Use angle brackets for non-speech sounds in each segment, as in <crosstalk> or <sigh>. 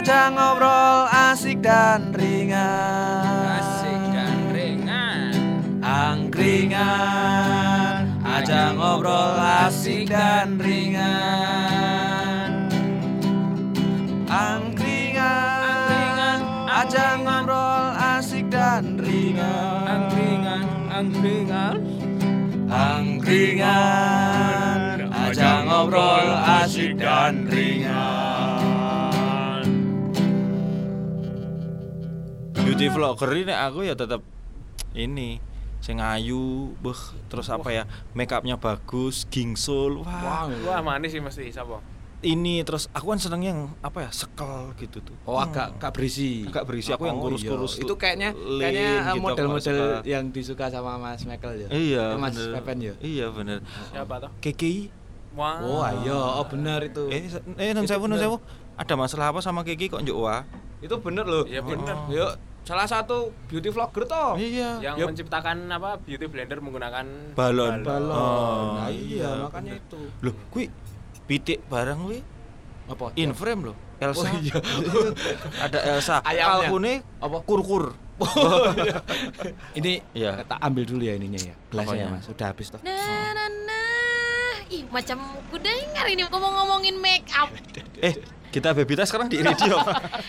Ajang ngobrol asik dan ringan Asik dan ringan. Angkringan Ajang ngobrol asik dan ringan Angkringan Ajang ngobrol asik dan ringan Angkringan, angkringan. Angkringan Ajang ngobrol asik dan ringan Beauty vlogger ini aku ya tetap ini sing ayu, beh, terus apa ya, make upnya bagus, gingsul, wah, Wah, manis sih mesti siapa? ini terus aku kan seneng yang apa ya, sekel gitu tuh. Oh agak agak berisi. Agak berisi, aku yang Oh, kurus-kurus iya. Itu kayaknya Lean kayaknya gitu, eh, aku model-model nggak suka. yang disuka sama Mas Michael ya. Iya, Eh, Mas bener. Pepen ya. Iya bener. Siapa tuh? KKI, Wah. Oh iya, oh benar itu. eh, eh, non sewu, non sewu, ada masalah apa sama KKI kok njuk wah? Itu bener loh. Iya bener. Oh. Yuk, salah satu beauty vlogger toh. Iya. Yang Yup. menciptakan apa beauty blender menggunakan Balon. Balon. Oh, nah, iya, iya, makanya itu. Loh, kui pitik barang kuwi Apa? in frame loh. Elsa. Oh, iya. <laughs> ada Elsa. Kalkune Apa? kurkur. <laughs> Ini Iya. tak ambil dulu ya ininya ya. Gelasnya Apanya? Mas, udah habis toh. Nah, nah, nah. Ih, macam ku dengar ini ngomong-ngomongin make up. Eh, kita Bebita sekarang di radio.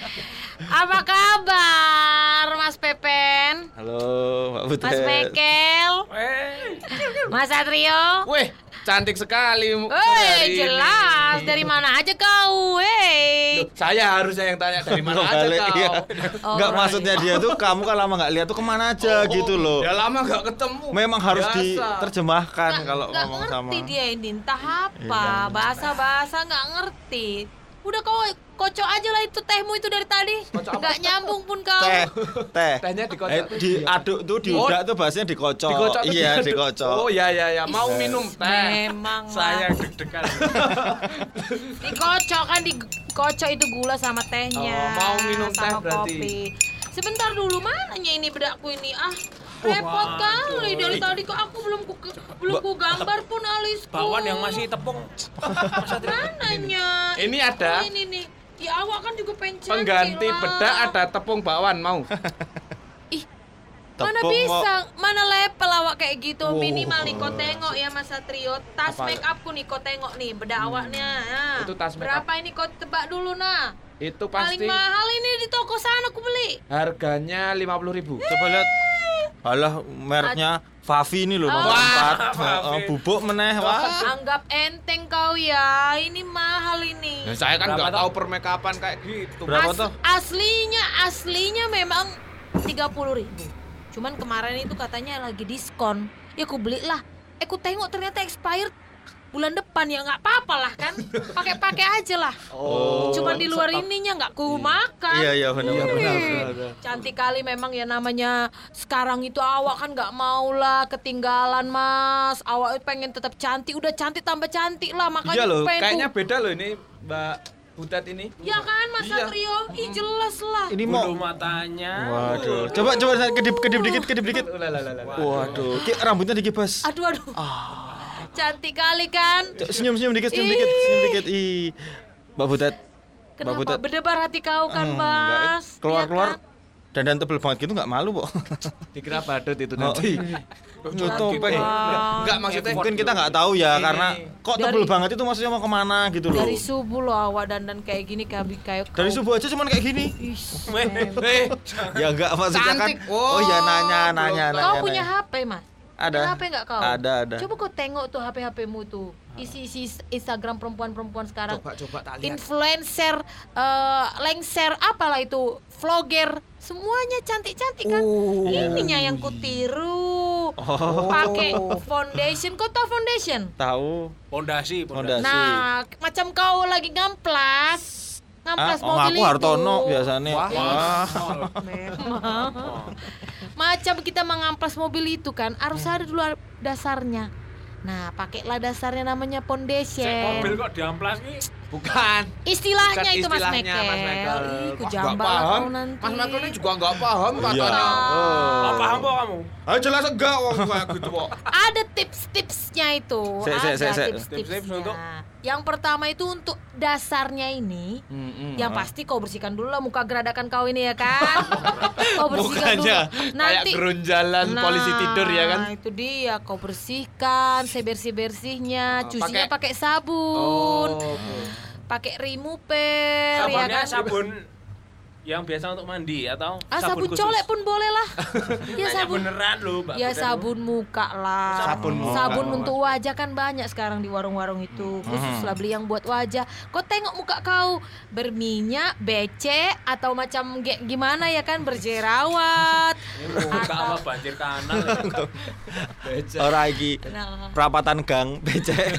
<laughs> Apa kabar, Mas Pepen? Halo, Mbak Butet. Mas Mekel? Mas Satrio? Weh, cantik sekali. Woi, hari ini. jelas. Dari mana aja kau, weh? Loh, saya harusnya yang tanya dari mana aja Balik, kau. iya. Oh, Enggak right. maksudnya dia tuh kamu kalau lama nggak lihat tuh ke mana aja gitu loh. Ya lama gak ketemu. Memang harus Biasa. diterjemahkan Nggak- kalau nggak ngomong sama. ngerti dia ini entah apa Iya. bahasa-bahasa nggak ngerti udah kau kocok aja lah itu tehmu itu dari tadi Kocok apa? nggak nyambung pun kau Teh, teh. Tehnya dikocok Eh, tuh diaduk tuh Oh. diudak tuh bahasanya dikocok. Dikocok tuh iya, diaduk. dikocok. Oh iya iya iya, mau minum teh. memang saya deg-degan. <laughs> dikocok kan dikocok itu gula sama tehnya Oh, mau minum teh sama berarti. kopi sebentar dulu mananya ini bedakku ini ah repot kali dari tadi kok aku belum ku belum ku gambar pun alisku Bakwan yang masih tepung. mananya Ini ada Oh, ini nih ya awak kan juga pengen Pengganti bedak ada tepung bakwan mau. <laughs> Ih, mana Tepung, bisa, mana level awak kayak gitu Wow. Minimal nih kau tengok ya Mas Satrio Tas Apa? make upku nih kau tengok nih Beda awaknya nah. Itu tas make Berapa ini kau tebak dulu nah Itu Paling pasti mahal ini di toko sana aku beli harganya 50.000 ribu. Coba lihat. Alah, mereknya Favi ini loh nomor Wah, empat. Favi. Oh, bubuk meneh, wah. Anggap enteng kau ya Ini mahal Nah, saya kan nggak tahu permakeupan kayak gitu. Berapa As- toh? Aslinya, aslinya memang 30 ribu Cuman kemarin itu katanya lagi diskon Ya aku belilah Eh aku tengok ternyata expired bulan depan ya nggak apa-apa lah kan <laughs> pakai-pakai aja lah Oh. cuma di luar ininya nggak ku makan Iya, iya benar. Iya, benar. benar, Wih, benar, cantik kali memang ya namanya sekarang itu awak kan nggak mau lah ketinggalan mas awak pengen tetap cantik udah cantik tambah cantik lah makanya Iya loh, ku- kayaknya beda loh ini Mbak Butet ini. ya kan mas Iya. Satrio ih jelas lah Ini Bulu mau matanya. Waduh. Coba coba kedip kedip dikit, kedip dikit. Lah. Waduh, Ki, rambutnya dikibas. aduh aduh Ah. Cantik kali kan Cok, Senyum senyum dikit, senyum dikit, senyum dikit. Ih. Mbak Butet. Mbak kenapa Butet. berdebar hati kau kan Hmm, enggak, eh. mas Keluar Iya keluar. kan? Dandan tebel banget gitu nggak malu, kok. Dikira badut itu Oh, nanti. Nyutupin. Enggak maksudnya Mungkin kita nggak tahu ya Ini. karena kok Dari- tebel banget itu maksudnya mau ke mana gitu loh. dari subuh loh awak dandan kayak gini kayak kayak Dari kau- subuh aja cuman kayak gini. Ih, Eh, Ya enggak maksudnya kan. Oh ya nanya Oh, nanya nanya. Kau punya nanya. HP mas? Ada. HP nggak kau? Ada ada. Coba kau tengok tuh HP HPmu tuh. Isi-isi Instagram perempuan-perempuan sekarang. coba coba tak lihat. Influencer, eh lengser, apalah itu, vlogger, semuanya cantik-cantik kan? Oh. Ininya yang kutiru. Oh. Pakai foundation, kau tau foundation? Tahu. Pondasi. pondasi. Nah, macam kau lagi ngamplas, Ah, ngamplas oh, mobil aku Hartono biasanya. Wah. Wah. Memang. Macam kita mengamplas mobil itu kan harus ada dulu dasarnya. Nah, pakailah dasarnya namanya Cek foundation. mobil kok diamplas nih. Bukan. Istilahnya Bukan itu Mas istilahnya. Mas Mekel. Ih, ku jambal kau nanti. Mas Mekel ini juga nggak paham Iya. katanya. Oh. Apa paham kok kamu? Ah jelas enggak wong kayak gitu kok. Ada tips-tipsnya itu. Sek, sek. tips-tipsnya. Tips-tips untuk? Yang pertama itu untuk dasarnya ini, Mm-mm. yang pasti kau bersihkan dulu lah muka geradakan kau ini ya kan. <laughs> kau bersihkan Mukanya dulu. kayak gerunjalan polisi tidur ya kan? Nah, itu dia kau bersihkan sebersih-bersihnya, Oh, cucinya pakai- pakai sabun. Oh, oke. Pakai remover ya Sabunnya kan. sabun yang biasa untuk mandi atau Ah, sabun, khusus? colek pun boleh lah. <laughs> ya Nanya sabun beneran lu, Mbak. Ya sabun muka lah. Sabun muka. Sabun untuk wajah kan banyak sekarang di warung-warung itu. Khusus lah beli yang buat wajah. Kau tengok muka kau berminyak, becek atau macam ge- gimana ya kan berjerawat. <laughs> Muka apa banjir kanal. ya. <laughs> Ora iki Nah, perapatan gang becek.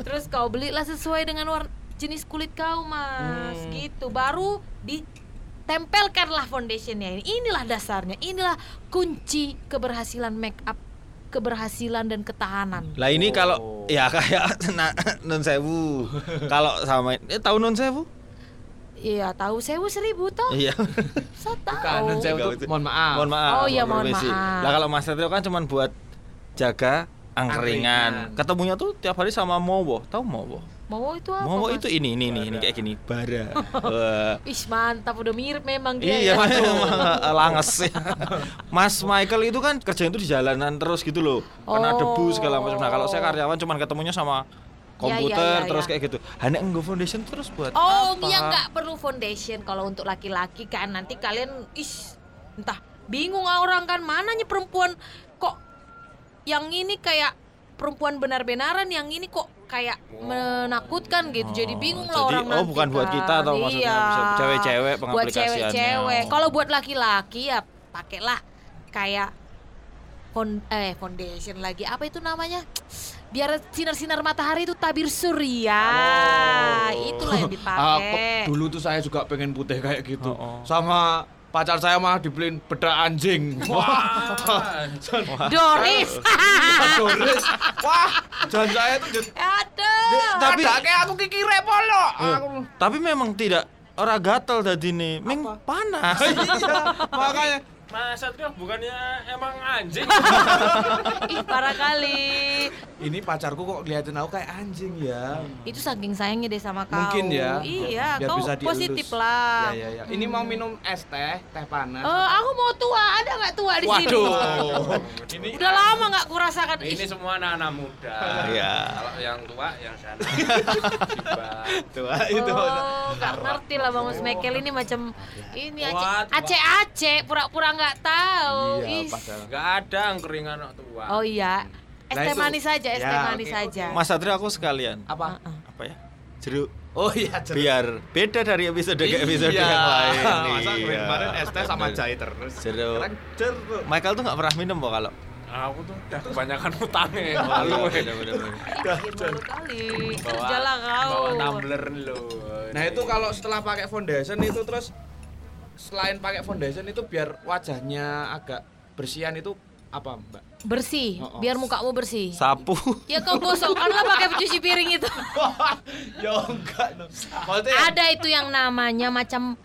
terus kau belilah sesuai dengan warna jenis kulit kau, Mas. Gitu. Baru ditempelkanlah foundationnya ini. Inilah dasarnya. Inilah kunci keberhasilan make up, keberhasilan dan ketahanan. Lah ini kalau ya kayak <laughs> na- non sewu. kalau sama eh tahu non sewu? Iya, tahu sewu seribu toh. Iya. Saya Bukan, tahu. non sewu itu- mohon maaf. Mohon maaf. Oh iya, mohon maaf. Lah kalau Mas Satrio kan cuman buat jaga angkringan. Angkringan. Ketemunya tuh tiap hari sama Mowo. Tahu Mowo? Mau itu apa? Mas? itu ini ini ini, ini kayak gini, bara. Wah. <laughs> Ih, mantap udah mirip memang dia. Iya, ya. memang <laughs> langes ya. <laughs> Mas Michael itu kan kerjanya itu di jalanan terus gitu loh. Karena Oh. debu segala macam. Nah, kalau saya karyawan cuman ketemunya sama komputer iya, terus iya. kayak gitu. Hanya enggak foundation terus buat Oh, apa? iya nggak perlu foundation kalau untuk laki-laki kan nanti kalian is entah bingung orang kan mananya perempuan kok yang ini kayak perempuan benar-benaran yang ini kok kayak menakutkan gitu. Jadi bingung lah Oh, Jadi, orang oh, nanti bukan buat kan. kita atau maksudnya Iya. bisa cewek-cewek Buat cewek-cewek. Oh. Kalau buat laki-laki ya pakailah kayak fon eh foundation lagi. Apa itu namanya? Biar sinar-sinar matahari itu tabir surya. Itulah yang <laughs> dipakai. dulu tuh saya juga pengen putih kayak gitu. Oh, oh. Sama pacar saya malah dibeliin bedak anjing. Wah. Doris. Doris. Wah, dan saya tuh jadi Aduh. Tapi- kayak aku kikire polo. Aku Tapi memang tidak ora gatel tadi nih, ming panas. iya, makanya Mas Satrio bukannya emang anjing? <laughs> Ih, parah kali. ini pacarku kok ngeliatin aku kayak anjing ya. Itu saking sayangnya deh sama kau. Mungkin ya. Iya, Biar kau bisa dielus. positif lah. Ya ya ya. Ini mau minum es teh, teh panas. Eh, aku mau tua, ada nggak tua di sini? Waduh. <laughs> ini Udah lama nggak kurasakan. ini Ih, semua anak-anak muda. Iya. Kalau yang tua yang sana. <laughs> Tuh, itu. Oh, nggak ngerti lah Bang Mekel ini macam ini? Aceh Aceh pura-pura nggak tahu. Iya, padahal. Ada angkringan anak tua. Oh iya. Es Nah, teh itu- manis saja, es Ya, teh oke, manis saja. Mas Satrio aku sekalian. Apa? Apa ya? Jeruk. Oh iya, jeruk. Biar beda dari episode ke episode Iya. yang lain. <laughs> Masa Iya. kemarin es teh sama jahe terus. Jeruk. Sekarang jeruk. Michael tuh nggak pernah minum kok kalau. Aku tuh udah kebanyakan utangnya. Oh, Malu. iya, eh. bener-bener. Ih, malu kali. Bawa- Kerjalah kau. Bawa tumbler lo. Nah itu kalau setelah pakai foundation itu terus selain pakai foundation itu biar wajahnya agak bersihan itu apa mbak? bersih, Oh, oh. biar mukamu bersih. Sapu. Ya kau gosokkanlah pakai pencuci piring itu. <laughs> ya enggak no. Maksudnya yang- Ada itu yang namanya macam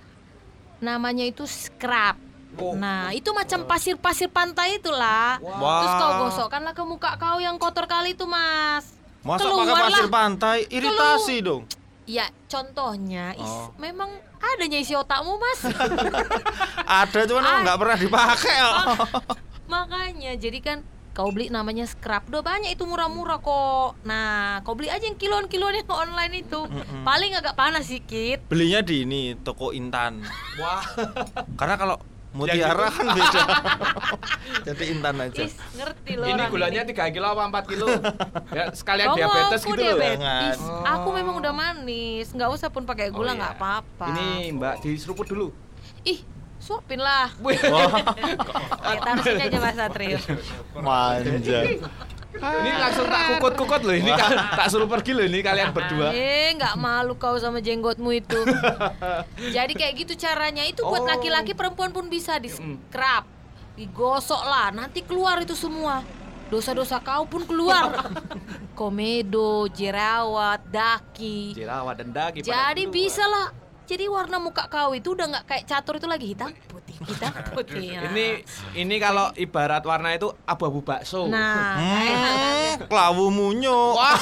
namanya itu scrub. Oh. Nah, itu macam pasir-pasir pantai itulah. Wah. Terus kau gosokkanlah ke muka kau yang kotor kali itu, Mas. Masa pakai Keluarlah. pasir pantai, iritasi dong. Ya, contohnya is, Oh. memang adanya isi otakmu, Mas. <laughs> Ada cuman Ah. nggak pernah dipakai. <laughs> oh. <laughs> Makanya, jadi kan kau beli namanya scrub udah banyak itu murah-murah kok. Nah, kau beli aja yang kiloan-kiloan yang online itu. Paling agak panas sedikit. Belinya di ini toko Intan. wah Karena kalau Mutiara kan beda. <laughs> Jadi Intan aja. Is, ngerti loh ini gulanya 3 kilo apa 4 kilo? ya <laughs> sekalian Kau diabetes mau gitu loh. diabetes? Jangan. Aku memang udah manis, nggak usah pun pakai Oh, gula iya. nggak apa-apa. Ini mbak diseruput dulu. ih suapin lah. <laughs> Oke, taruh sini aja Mas Satrio. Manja. Ini langsung tak kukut-kukut loh ini ka- <laughs> tak suruh pergi loh ini kalian berdua. Eh, nggak malu kau sama jenggotmu itu. <laughs> Jadi kayak gitu caranya. Itu buat Oh. laki-laki, perempuan pun bisa di scrub, digosok lah. Nanti keluar itu semua. Dosa-dosa kau pun keluar. <laughs> Komedo, jerawat, daki. Jerawat dan pada Jadi bisa lah. Jadi warna muka kau itu udah nggak kayak catur itu lagi hitam kita <laughs> putih. ya. Ini ini kalau ibarat warna itu abu-abu bakso. Nah? Hmm, kelawu munyo. Wah. <laughs>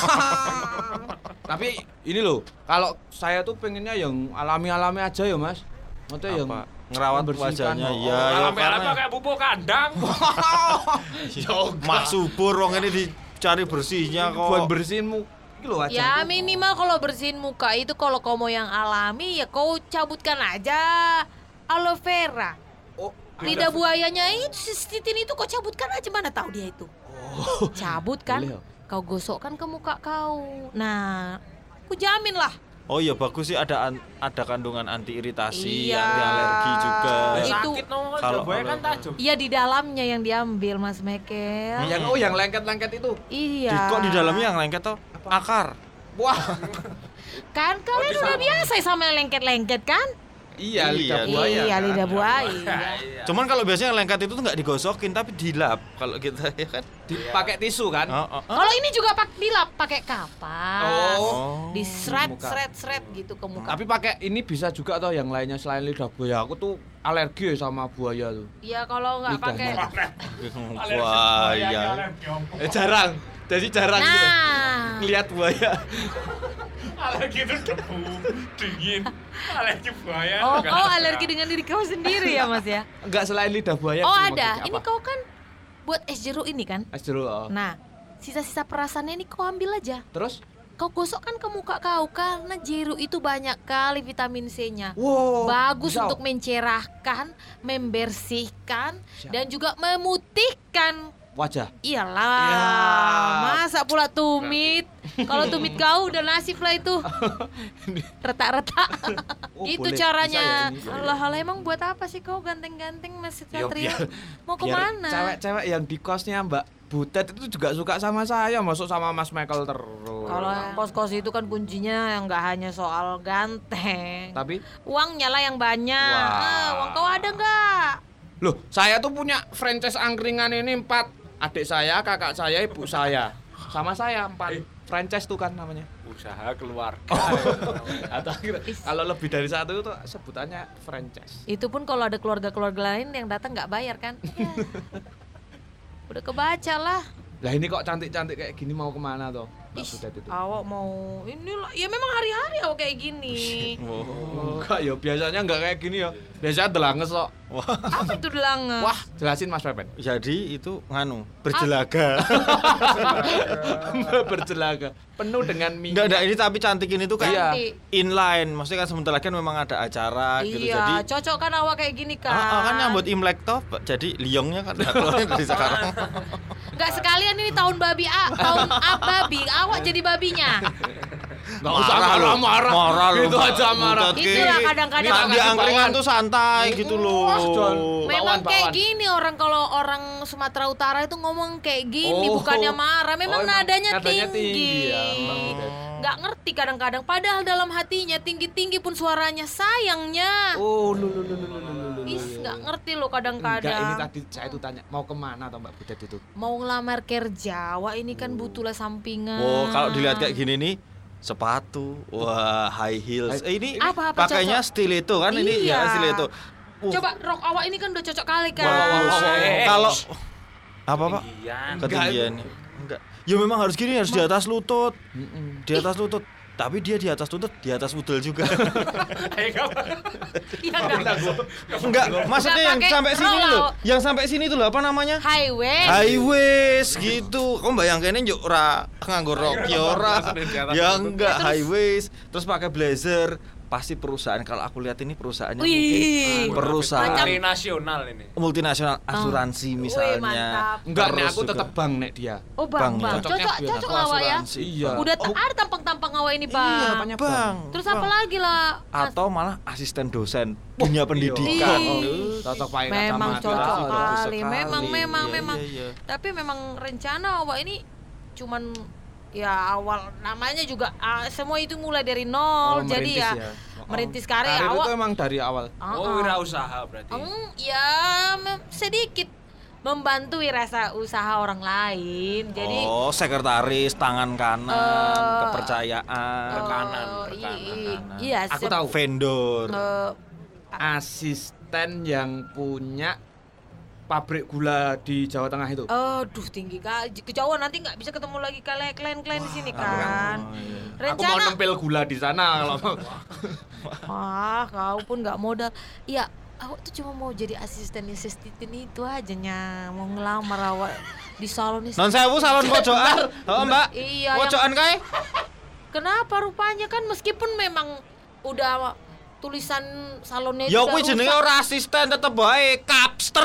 Tapi ini loh, kalau saya tuh pengennya yang alami-alami aja ya, Mas. Maksudnya yang Apa? Ngerawat wajahnya, Oh, <laughs> ya, alam karena- kayak pupuk kandang. Mak subur wong ini dicari bersihnya kok. buat bersihin mu Iki loh wajah. Ya minimal kalau bersihin muka itu kalau kau mau yang alami ya kau cabutkan aja aloe vera. Oh, Lidah buayanya itu si titin itu kau cabutkan aja mana tahu dia itu. Cabut kan? Boleh, oh. Kau gosokkan ke muka kau. Nah, aku jamin lah. Oh iya bagus sih ada an- ada kandungan anti iritasi, Iya. anti alergi juga. Itu- Sakit no, Kalau- kan tajam. Iya di dalamnya yang diambil Mas Mekel. yang oh yang lengket-lengket itu. Iya. Di, kok di dalamnya yang lengket toh? Akar. Wah. Kan kalian udah biasa sama yang lengket-lengket kan? Iya, lidah Iya. buaya. iya, kan? lidah buaya. Iya. Cuman kalau biasanya yang lengket itu tuh nggak digosokin tapi dilap kalau kita <laughs> ya kan. Dipakai tisu kan? Oh, oh, oh. Kalau ini juga pak dilap pakai kapas. Oh. Di seret Muka. seret seret gitu ke muka. Tapi pakai ini bisa juga atau yang lainnya selain lidah buaya. Aku tuh alergi sama buaya tuh. Ya kalau nggak pakai. <laughs> Buaya. Eh jarang. Jadi jarang gitu. Nah, Lihat buaya. <laughs> Alergi itu debu, dingin. Alergi buaya. oh ada. alergi dengan diri kau sendiri ya mas ya? Enggak selain lidah buaya. Oh ada. Ini kau kan buat es jeruk ini kan? Es jeruk. oh. Nah, sisa-sisa perasannya ini kau ambil aja. Terus? Kau gosokkan ke muka kau karena jeruk itu banyak kali vitamin C-nya. Wow. Bagus bisa. untuk mencerahkan, membersihkan, Siap. dan juga memutihkan wajah. Iyalah, Ya. masa pula tumit? Kalau tumit kau udah nasib lah itu. <laughs> Retak-retak. <laughs> Oh, itu boleh. caranya. Bisa ya. Allah Allah emang buat apa sih kau ganteng-ganteng Mas Ya, Satrio? <laughs> biar- Mau ke mana? Cewek-cewek yang di kosnya Mbak Butet itu juga suka sama saya, masuk sama Mas Michael terus. Kalau yang kos-kos itu kan kuncinya yang nggak hanya soal ganteng. Tapi Uangnya lah yang banyak. Wah. Ah, uang kau ada nggak? Loh, saya tuh punya franchise angkringan ini empat. Adik saya, kakak saya, ibu saya. Sama saya empat. Franchise tuh kan namanya. Usaha keluarga. <laughs> Atau kira- kalau lebih dari satu itu sebutannya franchise. Itu pun kalau ada keluarga-keluarga lain yang datang nggak bayar kan? <laughs> Ya. Udah kebaca lah. Lah ini kok cantik-cantik kayak gini mau ke mana toh? Mbak Ih, Butet itu. awak mau inilah ya memang hari-hari awak kayak gini. Enggak ya, biasanya enggak kayak gini ya. Biasanya delanges kok. Apa itu delanga? Wah, jelasin Mas Pepen. Jadi itu nganu berjelaga. <laughs> Berjelaga. Penuh dengan minyak. Enggak, enggak ini tapi cantik ini tuh kayak Iya. Cantik. inline. Maksudnya kan sebentar lagi kan memang ada acara gitu. Iya, Jadi cocok kan awak kayak gini kan. Ah, ah, kan nyambut Imlek toh. Jadi liongnya kan <laughs> dari sekarang. <laughs> Nggak sekalian ini tahun babi A, tahun A babi, awak jadi babinya. Enggak usah marah-marah. Marah lu. Gitu aja marah. Itulah kadang-kadang Nah, di angkringan tuh santai gitu loh. Memang kayak gini orang kalau orang Sumatera Utara itu ngomong kayak gini, Oh. bukannya marah. Memang Oh, nadanya, nadanya tinggi. tinggi ya. Nggak ngerti kadang-kadang. Padahal dalam hatinya tinggi-tinggi pun suaranya sayangnya. Oh, lu lu lu lu lu lu, lu. Is nggak ngerti loh Enggak, ini kadang-kadang. tadi saya tuh tanya mau ke mana toh Mbak Butet itu? Mau ngelamar kerja, wah ini kan butuh lah sampingan. Oh, kalau dilihat kayak gini nih sepatu, wah high heels. Eh, ini Apa, apa pakainya cocok? stiletto kan ini Iya. ya stiletto. Uh, Coba rok awak ini kan udah cocok kali kan. Eh, kalau apa pak? Ketinggian. Ketinggiannya enggak. Ya memang harus gini harus di atas lutut, di atas lutut. Tapi dia di atas lutut, di atas udel juga. <laughs> Eh, kamu- Iya enggak, maksudnya yang sampai sini loh. Yang sampai sini tuh loh apa namanya? Highway. High waist gitu. Kamu bayangin ini yuk ora nganggo rok ya Ya enggak Terus- high waist, terus pakai blazer. Pasti perusahaan kalau aku lihat ini perusahaannya Wih. mungkin perusahaan Macam- nasional ini. multinasional asuransi Wih, misalnya. mantap. Enggak, nih aku tetap bang nek dia. Oh bang, Bang, ya. Cocok, cocok lah awak ya. Iya. Udah Oh, ada tampang-tampang awak ini bang. Iya, apanya Bang. Terus Bang. apa lagi lah? Atau malah asisten dosen dunia pendidikan. Uh, Cocok pakai Memang cocok sekali. Memang, memang, Iya, memang. iya, iya. Tapi memang rencana awak ini cuman ya awal namanya juga ah, semua itu mulai dari nol. Oh, jadi ya, Oh. merintis karir, Karir awak itu emang dari awal. Ah, Oh, ah. wirausaha berarti. Eng, ya sedikit membantu rasa usaha orang lain. Jadi oh, sekretaris tangan kanan, Eh, kepercayaan, eh, Rekanan. Iya, Aku tahu. vendor. eh, Asisten asisten yang punya pabrik gula di Jawa Tengah itu. Aduh tinggi kali kejauhan nanti nggak bisa ketemu lagi kalian klien-klien di sini kan. Oh, iya. Aku mau Rencana nempel gula di sana kalau mau. Wah, kau pun nggak modal. Iya, aku tuh cuma mau jadi asisten asisten itu aja nya, mau ngelamar awak di salon ini. Non sewu salon pojokan. Oh, Mbak. Iya, yang- Pojokan kae. Kenapa rupanya kan meskipun memang udah tulisan salonnya Ya kuwi jenenge rusak. ora asisten tetep bae kapster.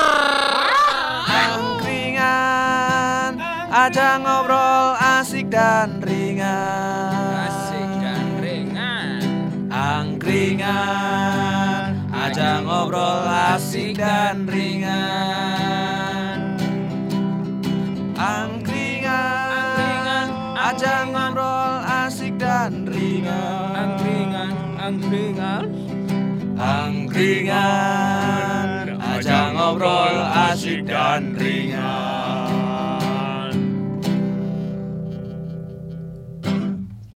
Angkringan Aja ngobrol asik dan ringan Asik dan ringan. Angkringan Aja ngobrol asik dan ringan Angkringan Aja ngobrol asik dan ringan